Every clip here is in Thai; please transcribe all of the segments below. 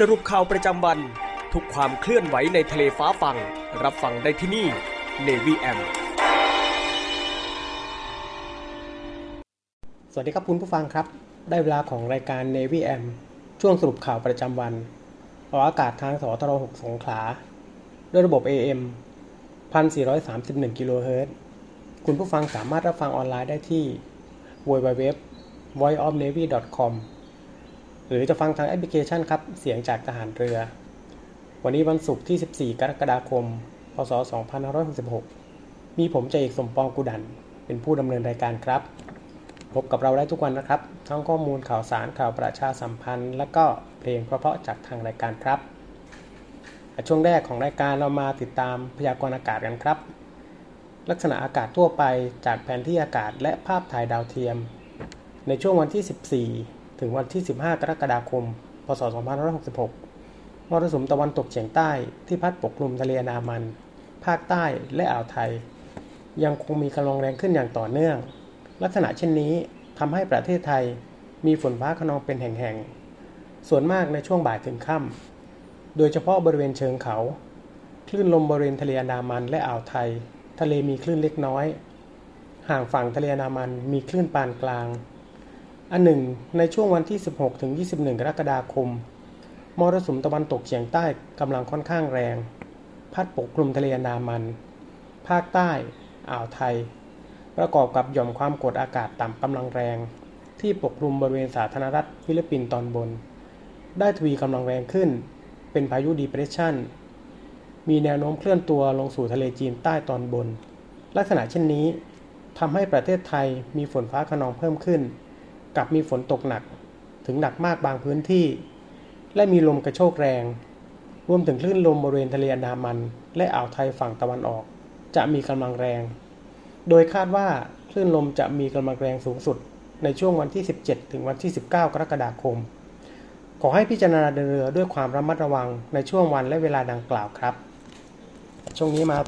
สรุปข่าวประจำวัน ทุกความเคลื่อนไหวในทะเลฟ้าฟัง รับฟังได้ที่นี่ Navy M สวัสดีครับคุณผู้ฟังครับ ได้เวลาของรายการ Navy M ช่วงสรุปข่าวประจำวันออกอากาศทางสทร6สงขลา ด้วยระบบ AM 1431กิโลเฮิรตซ์คุณผู้ฟังสามารถรับฟังออนไลน์ได้ที่ www voiceofnavy.com หรือจะฟังทางแอปพลิเคชันครับ เสียงจากทหารเรือ วันนี้วันศุกร์ที่ 14 กรกฎาคม พศ 2566 มีผมเจเอกสมปองกุดัน เป็นผู้ดำเนินรายการครับ พบกับเราได้ทุกวันนะครับ ทั้งข้อมูลข่าวสารข่าวประชาสัมพันธ์ และก็เพลงเพราะๆจากทางรายการครับ ช่วงแรกของรายการเรามาติดตามพยากรณ์อากาศกันครับ ลักษณะอากาศทั่วไปจากแผนที่อากาศและภาพถ่ายดาวเทียม ในช่วงวันที่ 14 ถึงวันที่ 15 กรกฎาคม พศ 2566 มรสุมตะวันตกเฉียงใต้ที่พัดปกคลุมทะเลอันดามัน ภาคใต้และอ่าวไทย ยังคงมีกำลังแรงขึ้นอย่างต่อเนื่อง ลักษณะเช่นนี้ทำให้ประเทศไทยมีฝนฟ้าขนองเป็นแห่งๆ ส่วนมากในช่วงบ่ายถึงค่ำ โดยเฉพาะบริเวณเชิงเขา คลื่นลมบริเวณทะเลอันดามันและอ่าวไทย ทะเลมีคลื่นเล็กน้อย ห่างฝั่งทะเลอันดามันมีคลื่นปานกลาง อันหนึ่ง ในช่วงวันที่ 16ถึง21 กรกฎาคม มรสุมตะวันตกเฉียงใต้กำลังค่อนข้างแรง พัดปกคลุมทะเลอันดามัน ภาคใต้ อ่าวไทย ประกอบกับหย่อมความกดอากาศต่ำกำลังแรง ที่ปกคลุมบริเวณสาธารณรัฐฟิลิปปินส์ตอนบน ได้ทวีกำลังแรงขึ้น เป็นพายุดีเพรสชันมีแนวโน้มเคลื่อนตัวลงสู่ทะเลจีนใต้ตอนบน ลักษณะเช่นนี้ทำให้ประเทศไทยมีฝนฟ้าคะนองเพิ่มขึ้น กับมีฝนตกหนักถึงหนักมากบางพื้นที่ และมีลมกระโชกแรง รวมถึงคลื่นลมบริเวณทะเลอันดามัน และอ่าวไทยฝั่งตะวันออก จะมีกำลังแรง โดยคาดว่าคลื่นลมจะมีกำลังแรงสูงสุด ในช่วงวันที่ 17 ถึงวันที่ 19 กรกฎาคม ขอให้พิจารณาเดินเรือด้วยความระมัดระวังในช่วงวันและเวลาดังกล่าวครับ ช่วงนี้มา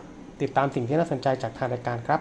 ติดตามสิ่งที่น่าสนใจจากทางรายการครับ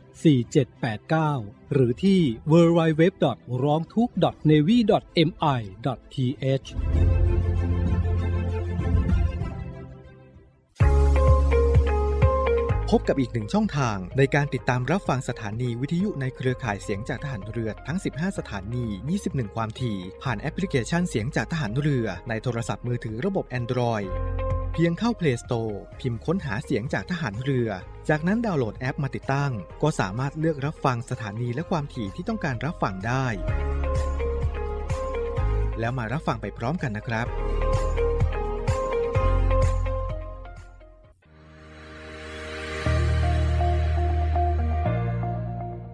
4789 หรือที่ www. ร้องทุก navy mi th พบกับอีกหนึ่งช่องทางในการติดตามรับฟังสถานีวิทยุในเครือข่ายเสียงจากทหารเรือทั้ง 15 สถานี 21 ความถี่ ผ่านแอปพลิเคชันเสียงจากทหารเรือในโทรศัพท์มือถือระบบ Android เพียงเข้า Play Store พิมพ์ค้นหาเสียงจากทหารเรือ จากนั้นดาวน์โหลดแอปมาติดตั้ง ก็สามารถเลือกรับฟังสถานีและความถี่ที่ต้องการรับฟังได้ แล้วมารับฟังไปพร้อมกันนะครับ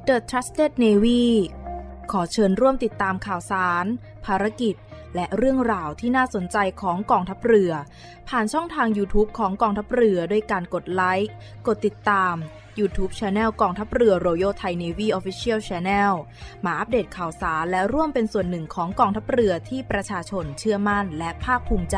The Trusted Navy ขอเชิญร่วมติดตามข่าวสาร ภารกิจ และเรื่องราวที่น่าสนใจของกองทัพเรือ ผ่านช่องทาง YouTube ของกองทัพเรือด้วยการกดไลค์ กดติดตาม YouTube Channel กองทัพเรือ Royal Thai Navy Official Channel มาอัปเดตข่าวสารและร่วมเป็นส่วนหนึ่งของกองทัพเรือที่ประชาชนเชื่อมั่นและภาคภูมิใจ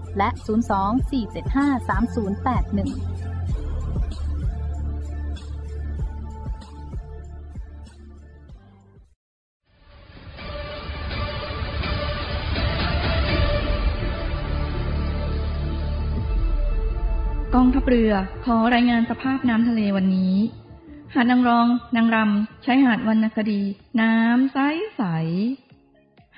และ 02-475-3081กองทัพเรือขอรายงานสภาพน้ำทะเลวันนี้ หาดนางรอง นางรำใช้หาดวรรณคดี น้ำใสใส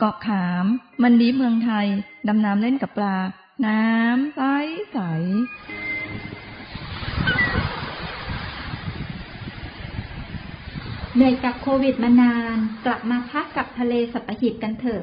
เกาะขาม มันดีเมืองไทย ดำน้ำเล่นกับปลา น้ำใสใสเหนื่อยกับโควิดมานาน กลับมาพักกับทะเลสัปหิบกันเถอะ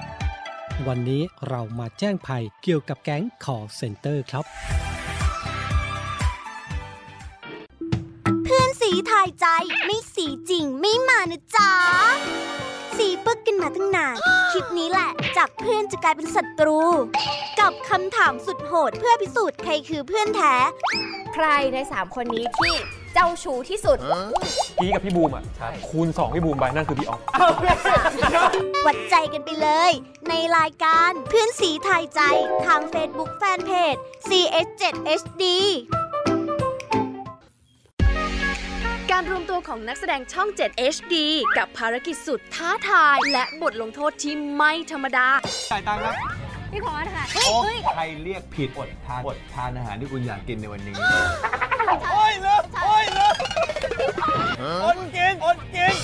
วันนี้เรามาแจ้งภัยเกี่ยวกับแก๊ง call center ครับ เพื่อนสีถ่ายใจไม่สีจริงไม่มานะจ๊ะ สีปึกกันมาตั้งนาน คลิปนี้แหละ จากเพื่อนจะกลายเป็นศัตรู กับคำถามสุดโหดเพื่อพิสูจน์ใครคือเพื่อนแท้ ใครใน3คนนี้ที่เจ้าชู้ที่สุด พี่กับพี่บูมอะคูณ 2 พี่บูมไปนั่นคือพี่ออฟวัดใจกันไปเลย ในรายการเพื่อนสีถ่ายใจ ทาง Facebook Fanpage CS7HD การรวมตัวของนักแสดงช่อง 7 HD กับภารกิจสุดท้าทาย และบทลงโทษที่ไม่ธรรมดาจ่ายตังค์ครับ พี่พอสค่ะโอ้ใครเรียกผิดอดทานอดทานอาหารที่คุณอยากกินในวันนี้ โอ้ยเลิกโอ้ยเลิกอดกินอดกิน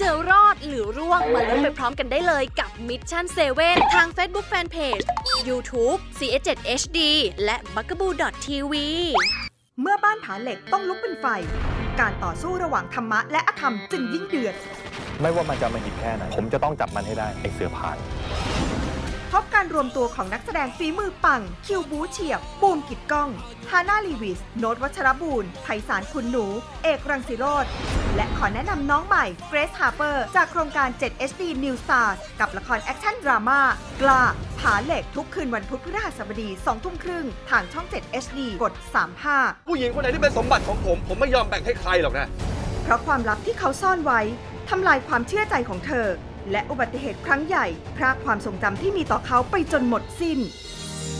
จะรอดหรือร่วงมาลุ้นไปพร้อมกันได้เลยกับ Mission 7 ทาง Facebook Fanpage YouTube CS7 HD และ b u g a b o o TV เมื่อบ้านผาเหล็กต้องลุกเป็นไฟ การต่อสู้ระหว่างธรรมะและอธรรมจึงยิ่งเดือด ไม่ว่ามันจะอำมหิตแค่ไหนผมจะต้องจับมันให้ได้ไอ้เสือผ่าน พบการรวมตัวของนักแสดงฝีมือปัง คิวบู๊เฉียบ บู๊มกึกก้อง ฮาน่าลีวิส โน้ตวัชรบูลไพศาลคุณหนู เอกรังสิโรธและขอแนะนำน้องใหม่เกรซฮาร์เปอร์จากโครงการ 7 HD New Stars กับละครแอคชั่นดราม่ากล้าผาเหล็กทุกคืนวันพุธพฤหัสบดี2ทุ่มครึ่งทางช่อง 7 HD กด 35 ผู้หญิงคนไหนที่เป็นสมบัติของผม ผมไม่ยอมแบ่งให้ใครหรอกนะ เพราะความลับที่เขาซ่อนไว้ทำลายความเชื่อใจของเธอ และอุบัติเหตุครั้งใหญ่ พรากความทรงจำที่มีต่อเขาไปจนหมดสิ้น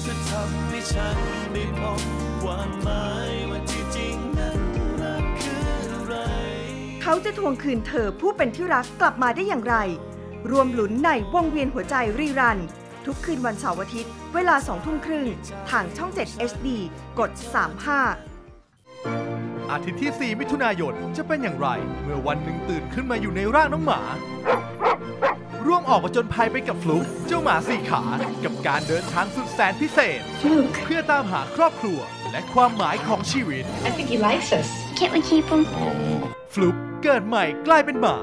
จะทำให้ฉันได้พบความหมายว่าที่จริงนั้นรักคืออะไร เขาจะทวงคืนเธอผู้เป็นที่รักกลับมาได้อย่างไร รวมหลุนในวงเวียนหัวใจรีรัน ทุกคืนวันเสาร์อาทิตย์ เวลาสองทุ่มครึ่งทางช่อง 7 HD กด 35 อาทิตย์ที่ 4 มิถุนายนจะเป็นอย่างไร เมื่อวันหนึ่งตื่นขึ้นมาอยู่ในร่างน้องหมา ร่วมออกมาจนภัยไปกับฟลุกเจ้าหมาสี่ขา กับการเดินทางสุดแสนพิเศษ เพื่อตามหาครอบครัว และความหมายของชีวิต I think he likes us. Can't we keep him? ฟลุกเกิดใหม่กลายเป็นหมา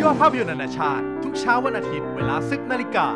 ยอดภาพยนตร์นานาชาติ ทุกเช้าวันอาทิตย์เวลา10นาฬิกา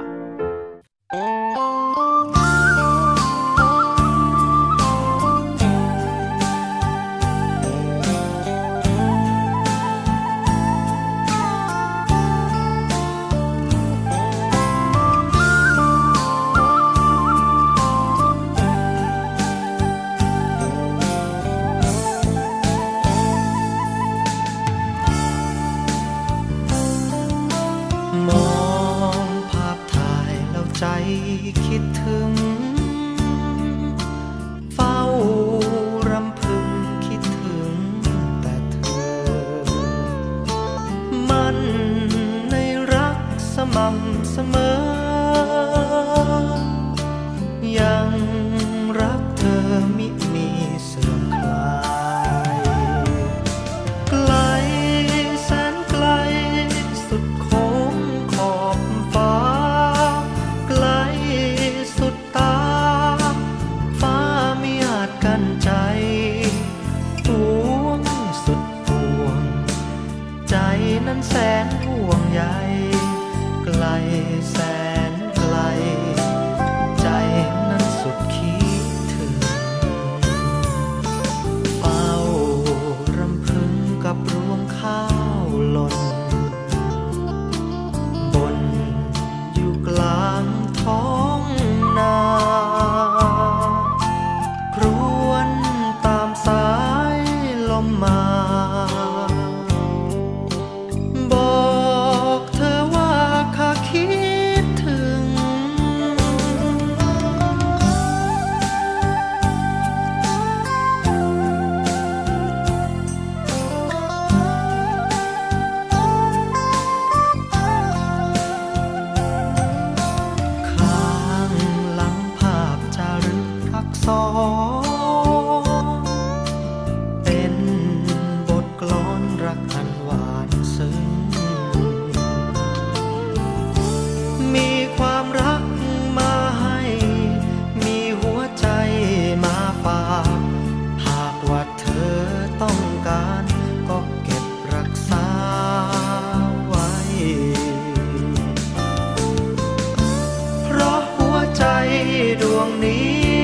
望你。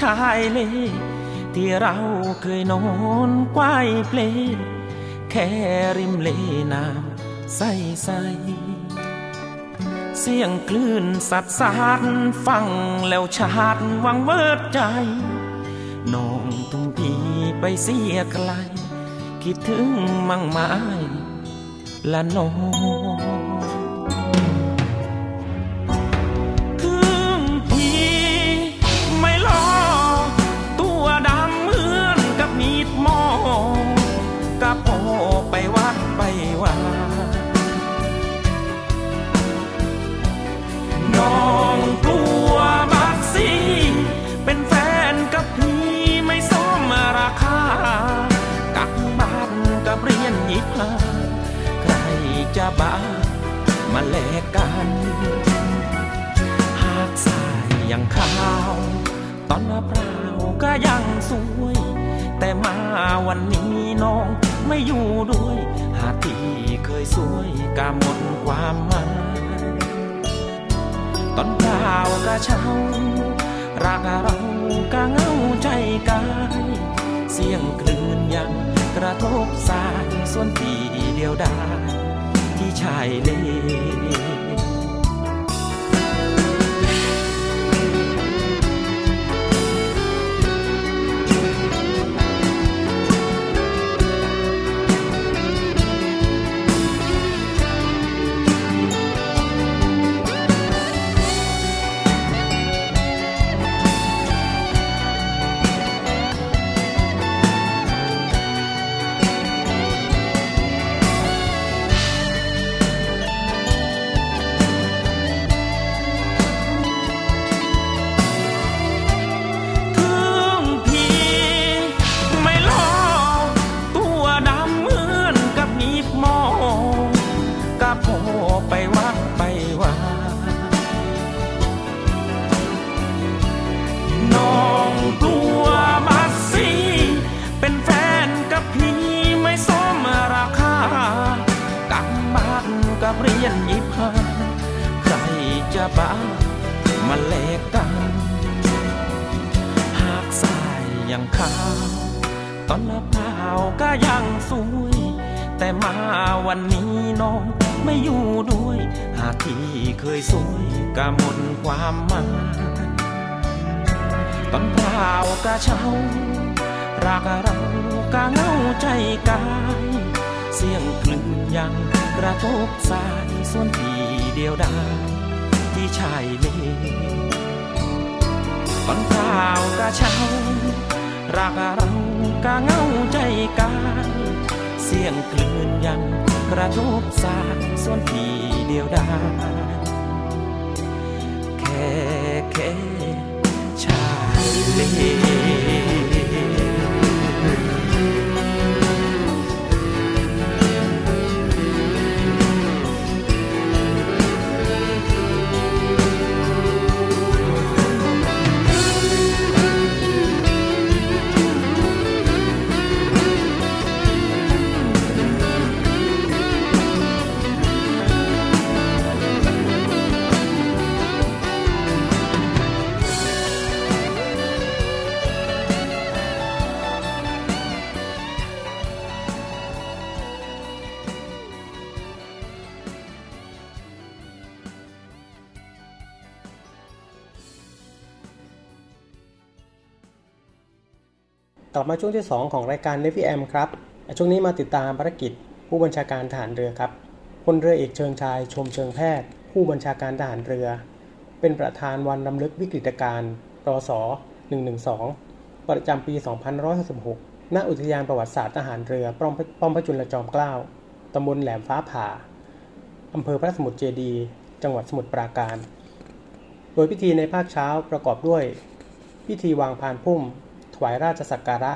ชายเลที่เราเคยนอนกวายเพลงแค่ริมเลน้ำใสใสเสียงคลื่นสัตว์สาดฟังแล้วชาดวังเวิดใจ น้องตุ้งดีไปเสียไกล คิดถึงมั่งหมายและน้อง จะบามาแลกกัน หากสายยังขาว ตอนมะพร้าวก็ยังสวย แต่มาวันนี้น้องไม่อยู่ด้วย หากที่เคยสวยก็หมดความหมายตอนเปล่าก็เช่ารักเราก็เงาใจกาย เสียงคลื่นยังกระทบสายส่วนที่เดียวดา ยที่ กาเงาใจกายเสียงคลื่นยังกระทบสาส่วนที่เดียวดายแค่แค่ชายเล บมาช่วงที่ 2 ของรายการ n น v y M ครับ ช่วงนี้มาติดตามภารกิจ ผู้บัญชาการทหารเรือครับพลเรือเอกเชิงชายชมเชิงแพทย์ ผู้บัญชาการทหารเรือ เป็นประธานวันรำลึกวิกฤตการณ์รศ112 ประจำปี 2566ณอุทยานประวัติศาสตร์ทหารเรือป้อมพระจุลจอมเกล้าตำบลแหลมฟ้าผ่าอำเภอพระสมุทรเจดี จังหวัดสมุทรปราการ โดยพิธีในภาคเช้าประกอบด้วย พิธีวางพานพุ่ม วายราชสักการะ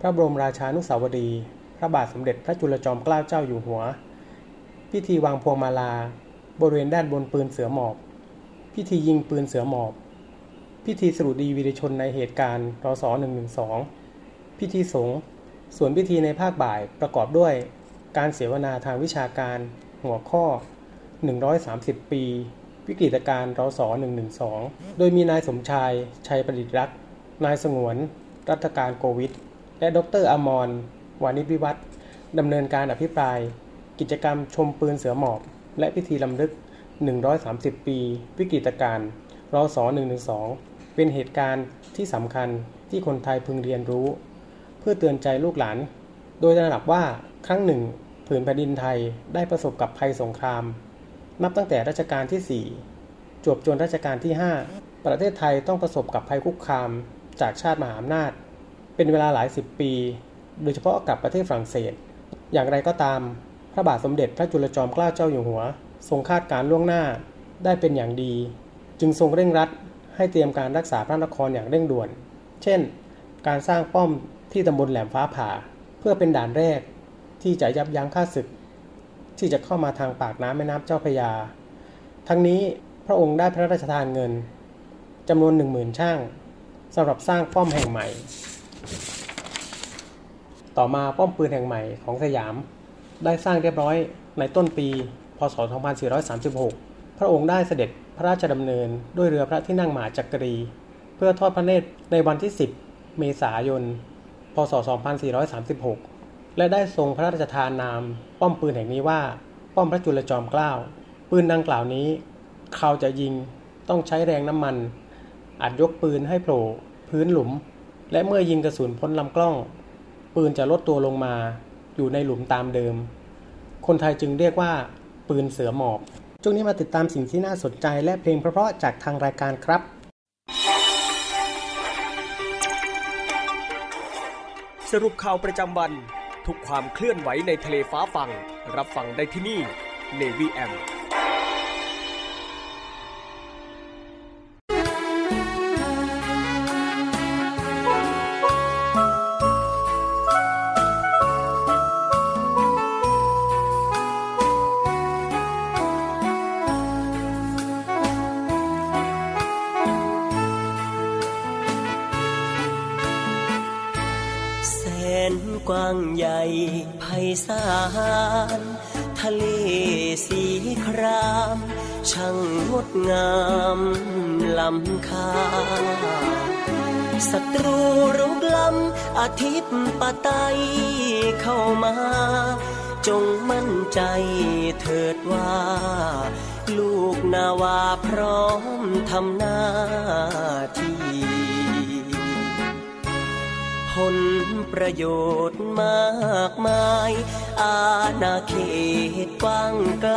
พระบรมราชานุสาวรี พระบาทสมเด็จพระจุลจอมเกล้าเจ้าอยู่หัว พิธีวางพวงมาลา บริเวณด้านบนปืนเสือหมอบ พิธียิงปืนเสือหมอบ พิธีสรุปดีวีรชนในเหตุการณ์รศ112 พิธีสงฆ์ ส่วนพิธีในภาคบ่ายประกอบด้วย การเสวนาทางวิชาการ หัวข้อ 130 ปีวิกฤตการณ์รศ112 โดยมีนายสมชาย ชัยประดิษฐ์รัก นายสงวน รัฐการโกวิทและดรอมรวานิชวิวัฒน์ดำเนินการอภิปราย กิจกรรมชมปืนเสือหมอบ และพิธีลำลึก 130 ปี วิกฤตการณ์รศ112 เป็นเหตุการณ์ที่สำคัญที่คนไทยพึงเรียนรู้ เพื่อเตือนใจลูกหลาน โดยตระหนักว่าครั้งหนึ่งผืนแผ่นดินไทยได้ประสบกับภัยสงคราม นับตั้งแต่รัชกาลที่ 4 จวบจนรัชกาลที่ 5 ประเทศไทยต้องประสบกับภัยคุกคาม จากชาติมหาอำนาจ เป็นเวลาหลายสิบปี โดยเฉพาะกับประเทศฝรั่งเศส อย่างไรก็ตาม พระบาทสมเด็จพระจุลจอมเกล้าเจ้าอยู่หัว ทรงคาดการล่วงหน้าได้เป็นอย่างดี จึงทรงเร่งรัดให้เตรียมการรักษาพระนครอย่างเร่งด่วน เช่น การสร้างป้อมที่ตำบลแหลมฟ้าผ่า เพื่อเป็นด่านแรกที่จะยับยั้งข้าศึก ที่จะเข้ามาทางปากน้ำแม่น้ำเจ้าพระยา ทั้งนี้พระองค์ได้พระราชทานเงินจำนวนหนึ่งหมื่นช่าง สำหรับสร้างป้อมแห่งใหม่ ต่อมาป้อมปืนแห่งใหม่ของสยาม ได้สร้างเรียบร้อยในต้นปี พศ 2436 พระองค์ได้เสด็จพระราชดำเนินด้วยเรือพระที่นั่งหมาจักรี เพื่อทอดพระเนตรในวันที่ 10 เมษายน พศ 2436 และได้ทรงพระราชทานนามป้อมปืนแห่งนี้ว่า ป้อมพระจุลจอมเกล้า ปืนดังกล่าวนี้ เขาจะยิงต้องใช้แรงน้ำมัน อาจยกปืนให้โผล่พื้นหลุม และเมื่อยิงกระสุนพ้นลำกล้อง ปืนจะลดตัวลงมาอยู่ในหลุมตามเดิม คนไทยจึงเรียกว่า ปืนเสือหมอบช่วงนี้มาติดตามสิ่งที่น่าสนใจและเพลงเพราะๆจากทางรายการครับสรุปข่าวประจำวัน ทุกความเคลื่อนไหวในทะเลฟ้าฟัง รับฟังได้ที่นี่ Navy M ค่าศัตรูรุกล้ำอาทิตย์ปะไตเข้ามา จงมั่นใจเถิดว่า ลูกนาวาพร้อมทำหน้าที่ผลประโยชน์มากมาย อาณาเขตกว้างไกล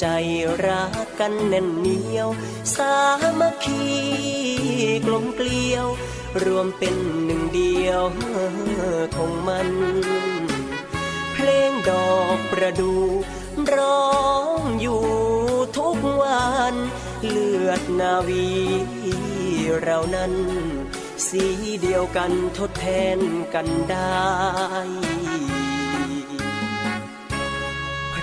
ใจรักกันแน่นเหนียว สามัคคีกลมเกลียว รวมเป็นหนึ่งเดียวของมัน เพลงดอกประดู ร้องอยู่ทุกวันเลือดนาวีเรานั้น สีเดียวกันทดแทนกันได้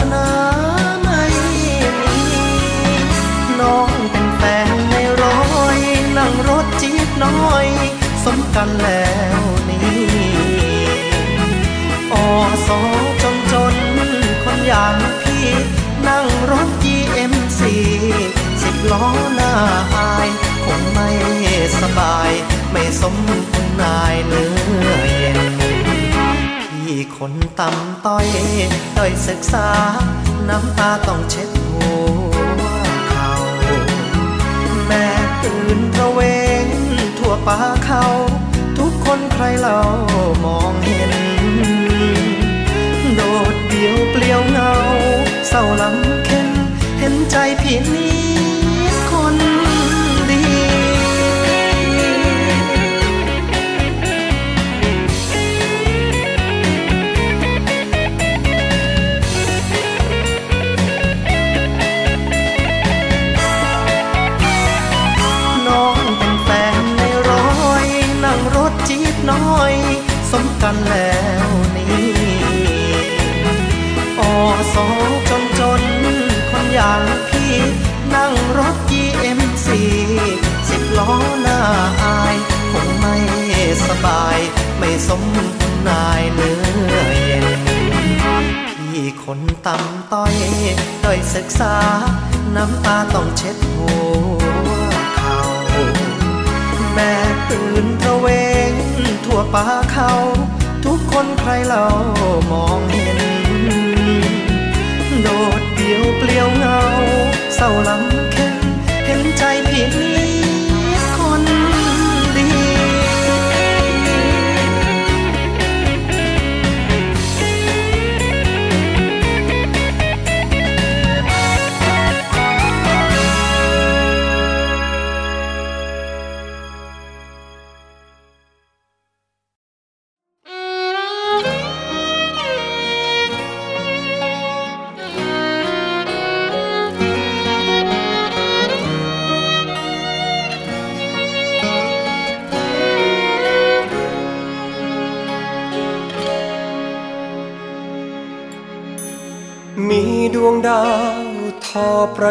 สนาไม่มีน้องเป็นแฟนในร้อยนั่งรถจี๊ดน้อย สมกันแล้วนี่อสอจนจนคนอย่างพี่นั่งรถ GMC สิบล้อหน้าอายคงไม่สบาย ไม่สมคุณนายเนื้อเย็น คนต่ำต้อยด้อยศึกษา น้ำตาต้องเช็ดหัวเขาแม่ตื่นตระเวนทั่วป่าเขา ทุกคนใครเรามองเห็น โดดเดี่ยวเปลี่ยวเงา เศร้าลำเค็นเห็นใจพี่นิ กันแล้วนี่อสอจนจนคนอย่างพี่นั่งรถ GMC สิบล้อหน้าอาย คงไม่สบาย ไม่สมคุณนายเนื้อเย็นพี่คนต่ำต้อยด้อยศึกษา น้ำตาต้องเช็ดหัวเขาแม่ตื่นระเวน ทั่วป่าเขา ทุกคนใครเรามองเห็น โดดเดี่ยวเปลี่ยวเงาเศร้าลำ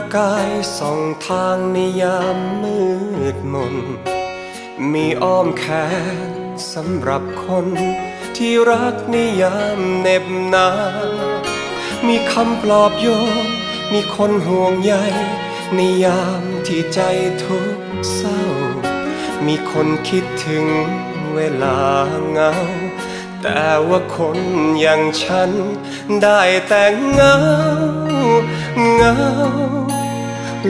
ประกายส่องทางในยามมืดมน มีอ้อมแขนสำหรับคนที่รักในยามเหน็บหนาวมีคำปลอบโยน มีคนห่วงใยในยามที่ใจทุกเศร้า มีคนคิดถึงเวลาเงา แต่ว่าคนอย่างฉันได้แต่เงา เงา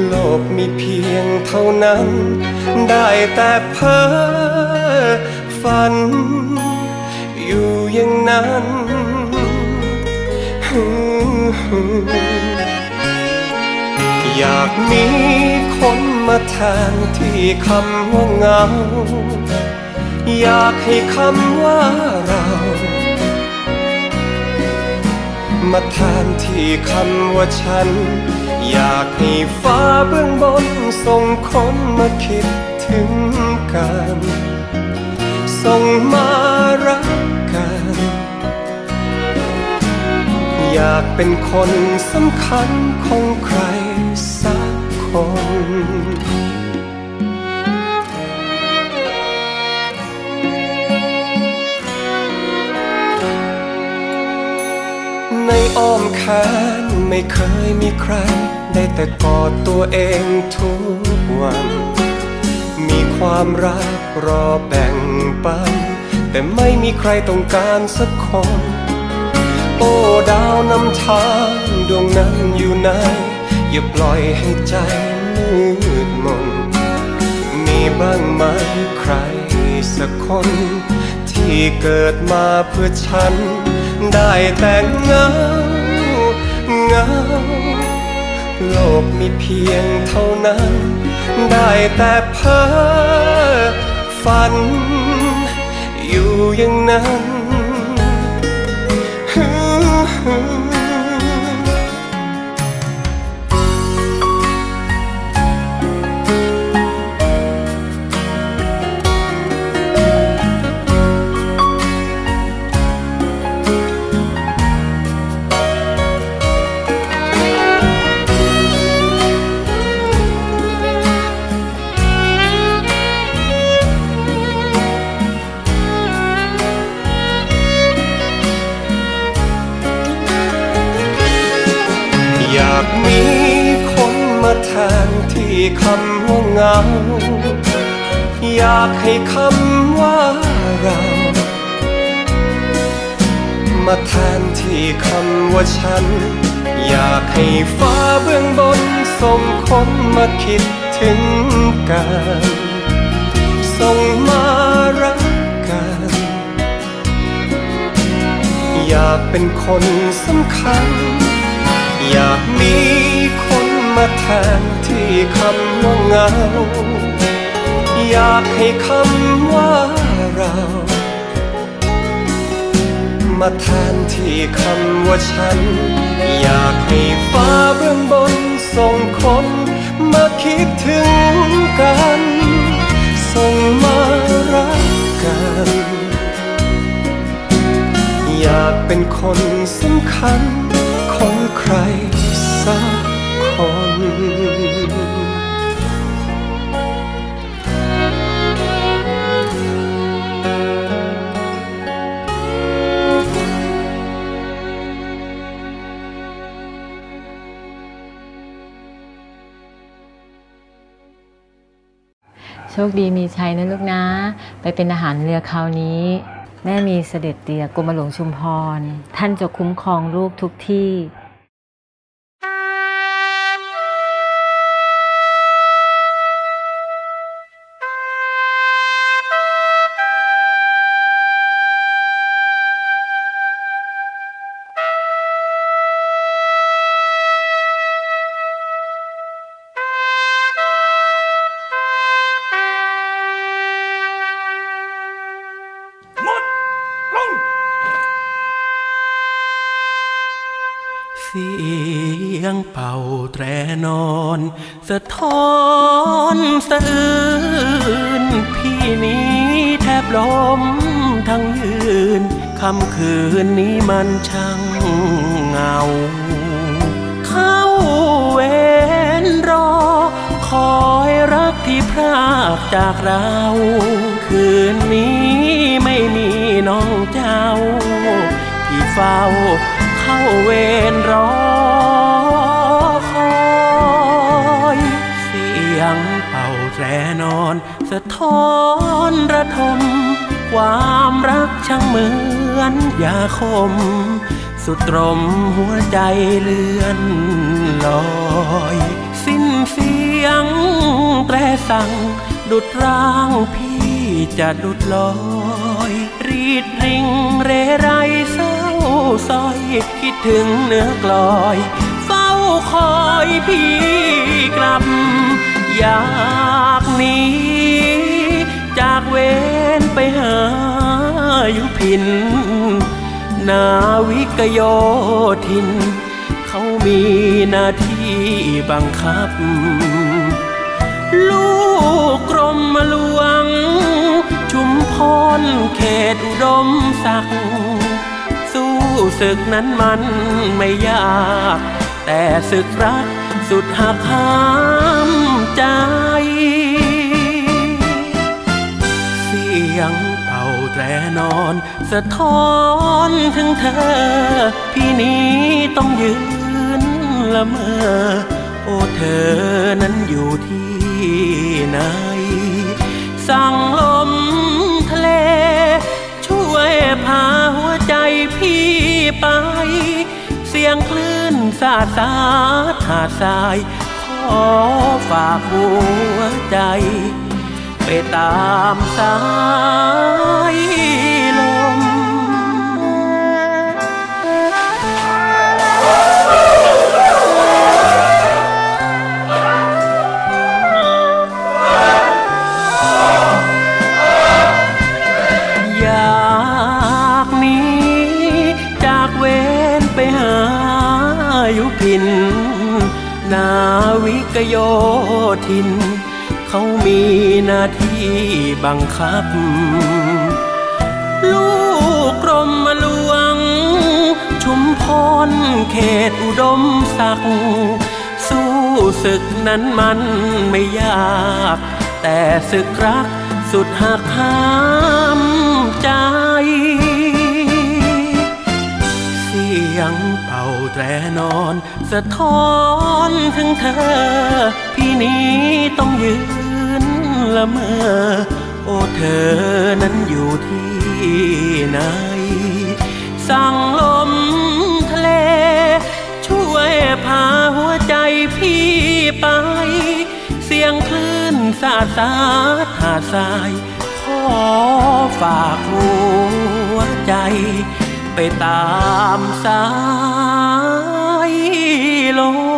โลกมีเพียงเท่านั้น ได้แต่เพ้อฝัน อยู่อย่างนั้นอยากมีคนมาแทนที่คำว่าเงา อยากให้คำว่าเรา มาแทนที่คำว่าฉัน อยากให้ฟ้าเบื้องบนส่งคนมาคิดถึงกัน ส่งมารักกัน อยากเป็นคนสำคัญของใครสักคน อ้อมแขนไม่เคยมีใคร ได้แต่กอดตัวเองทุกวัน มีความรักรอแบ่งปัน แต่ไม่มีใครต้องการสักคน โอ้ดาวนำทางดวงนั้นอยู่ไหน อย่าปล่อยให้ใจมืดมน มีบ้างไหมใครสักคน ที่เกิดมาเพื่อฉัน ได้แต่เงาเงาโลกมีเพียงเท่านั้น ได้แต่เพ้อฝัน อยู่อย่างนั้น คำว่าเงา อยากให้คำว่าเรา มาแทนที่คำว่าฉัน อยากให้ฟ้าเบื้องบนส่งคนมาคิดถึงกันส่งมารักกัน อยากเป็นคนสำคัญ อยากมี มาแทนที่คำว่าเงา อยากให้คำว่าเรา มาแทนที่คำว่าฉัน อยากให้ฟ้าเบื้องบนส่งคนมาคิดถึงกัน ส่งมารักกัน อยากเป็นคนสำคัญของใครสัก คดีมีชัยนะลูกนะ ไปเป็นอาหารเรือคราวนี้ แม่มีเสด็จเตียกรมหลวงชุมพร ท่านจะคุ้มครองลูกทุกที่ เป่าแตรนอน สะท้อนสะอื้นพี่นี้แทบล้มทั้งยืนคำคืนนี้มันช่างเงา เข้าเวนรอ คอยรักที่พรากจากเรา คืนนี้ไม่มีน้องเจ้า ที่เฝ้าเข้าเวรรอ ท้อนระทม ความรักช่างเหมือนยาคม สุดตรมหัวใจเลื่อนลอย สิ้นเสียงแตรสั่ง ดุดร่างพี่จะดุดลอยรีดริงเรไรเศร้าซอย คิดถึงเนื้อกลอย เฝ้าคอยพี่กลับอยาก นีจากเวนไปหายู่พิน นาวิกโยธิน เขามีหน้าที่บังคับ ลูกกรมหลวง ชุมพรเขตอุดมศักดิ์สู้ศึกนั้นมันไม่ยาก แต่ศึกรักสุดหักห้ามใจ ยงเป่าแตรนอน สะท้อนถึงเธอ พี่นี้ต้องยืนละเมอ โอ้เธอนั้นอยู่ที่ไหน สั่งลมทะเล ช่วยพาหัวใจพี่ไป เสียงคลื่นสาดสาหาดทราย ขอฝากหัวใจ ไปตามสายลม อยากหนีจากเวนไปหายุพิน นาวิกโยทิน หน้าที่บังคับ ลูกกรมหลวง ชุมพรเขตอุดมศักดิ์สู้ศึกนั้นมันไม่ยาก แต่ศึกรักสุดหักห้ามใจเสียงเป่าแตรนอน สะท้อนถึงเธอ พี่นี้ต้องยืน ละเมอ โอ้เธอนั้นอยู่ที่ไหน สั่งลมทะเล ช่วยพาหัวใจพี่ไป เสียงคลื่นสาดสาดหาดทราย ขอฝากหัวใจ ไปตามสายลม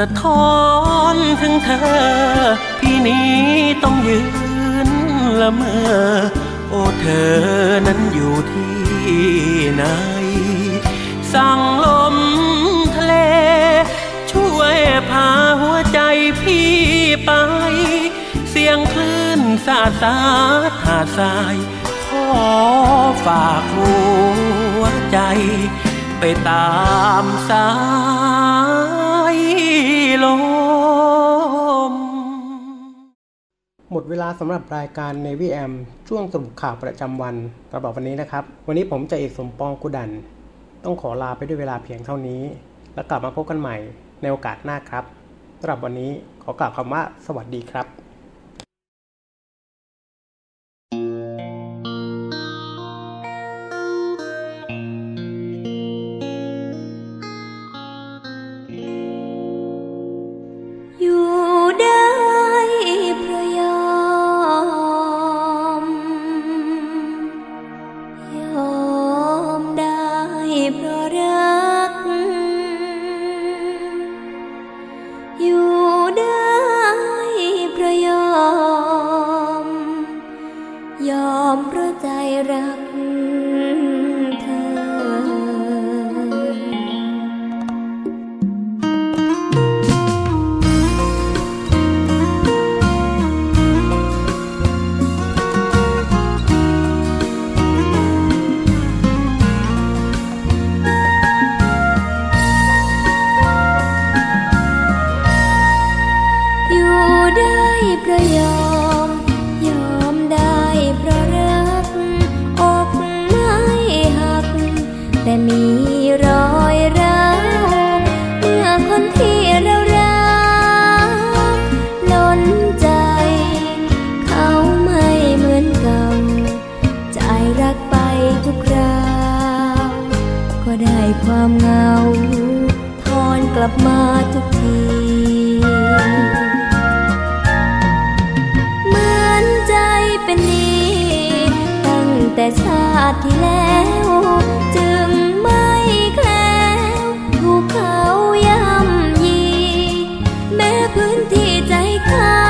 สะท้อน สำหรับรายการ Navy AM ช่วงสรุปข่าวประจำวันสำหรับวันนี้นะครับ วันนี้ผมจะเอกสมปองกุดัน ต้องขอลาไปด้วยเวลาเพียงเท่านี้ แล้วกลับมาพบกันใหม่ในโอกาสหน้าครับสำหรับวันนี้ขอกล่าวคำว่าสวัสดีครับ ที่ใจเขา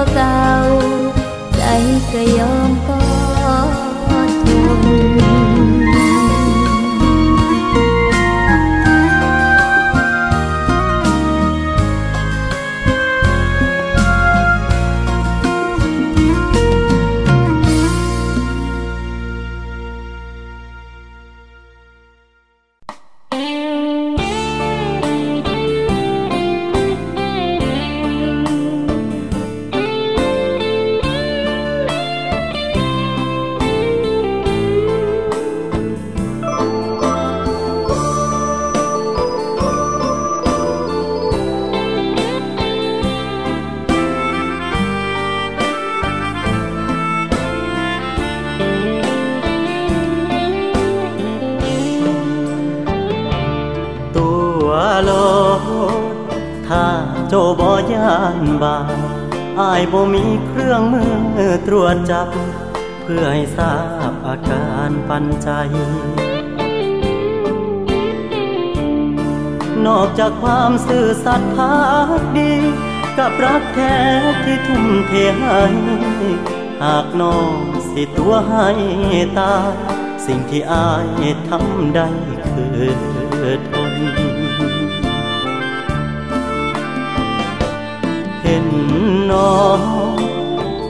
งกว่า นอกจากความซื่อสัตย์พักดี กับรักแท้ที่ทุ่มเทให้หากน้องสิตัวให้ตายสิ่งที่อายทำได้คือทน เห็นน้อง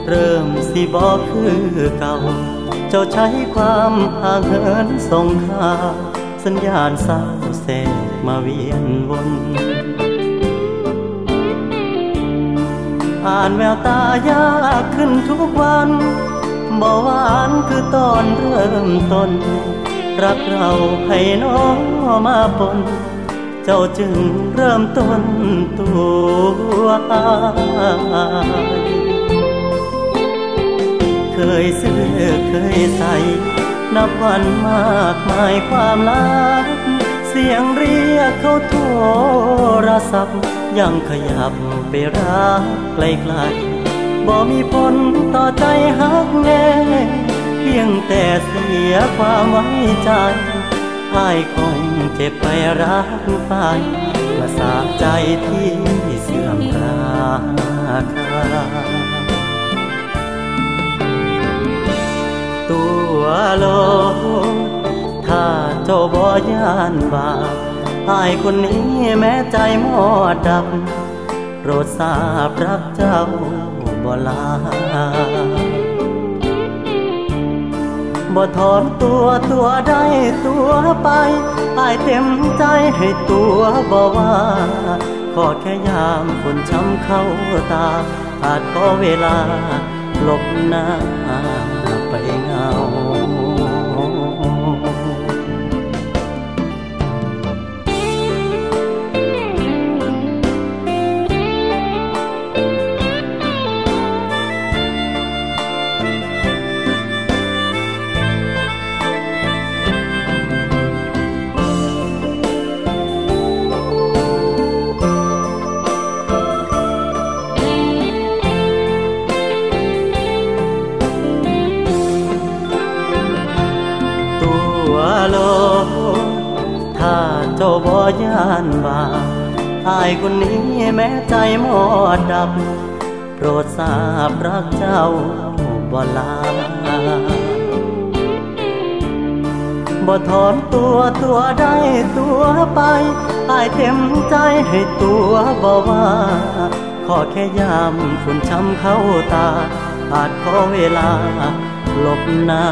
เริ่มสิบอกคือเก่า เจ้าใช้ความห่างเหินส่งข่าสัญญาณเศร้าแส มาเวียนวนอ่านแววตายากขึ้นทุกวันบ่หวานคือตอนเริ่มต้น รักเราให้น้องมาปน เจ้าจึงเริ่มต้นตัวอายเคยซื้อเคยใส่ นับวันมากมายความลัก เสียงเรียกเขาโทรศัพท์ ยังขยับไปรักไกลๆบ่มีผลต่อใจหักแน่เพียงแต่เสียความไว้ใจอายคงเจ็บไปรักไปกระสาใจที่เสื่อมราคาตัวโลด ถ้าเจ้าบ่ยานบาปอายคนนี้แม้ใจมอดดับโปรดทราบรักเจ้าบ่ลาบ่ถอนตัวตัวได้ตัวไปอายเต็มใจให้ตัวบ่ว่าขอแค่ยามฝนช้ำเข้าตาอาจขอเวลาหลบหน้าไปเงา ย่านบาปอายคนนี้แม้ใจหมอดดับ โปรดทราบรักเจ้าบ่ลาบ่ถอนตัวตัวได้ตัวไปอายเต็มใจให้ตัวบ่ว่า ขอแค่ยามฝุ่นช้ำเข้าตาอาจขอเวลาหลบหน้า